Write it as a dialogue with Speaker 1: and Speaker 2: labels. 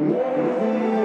Speaker 1: Worthy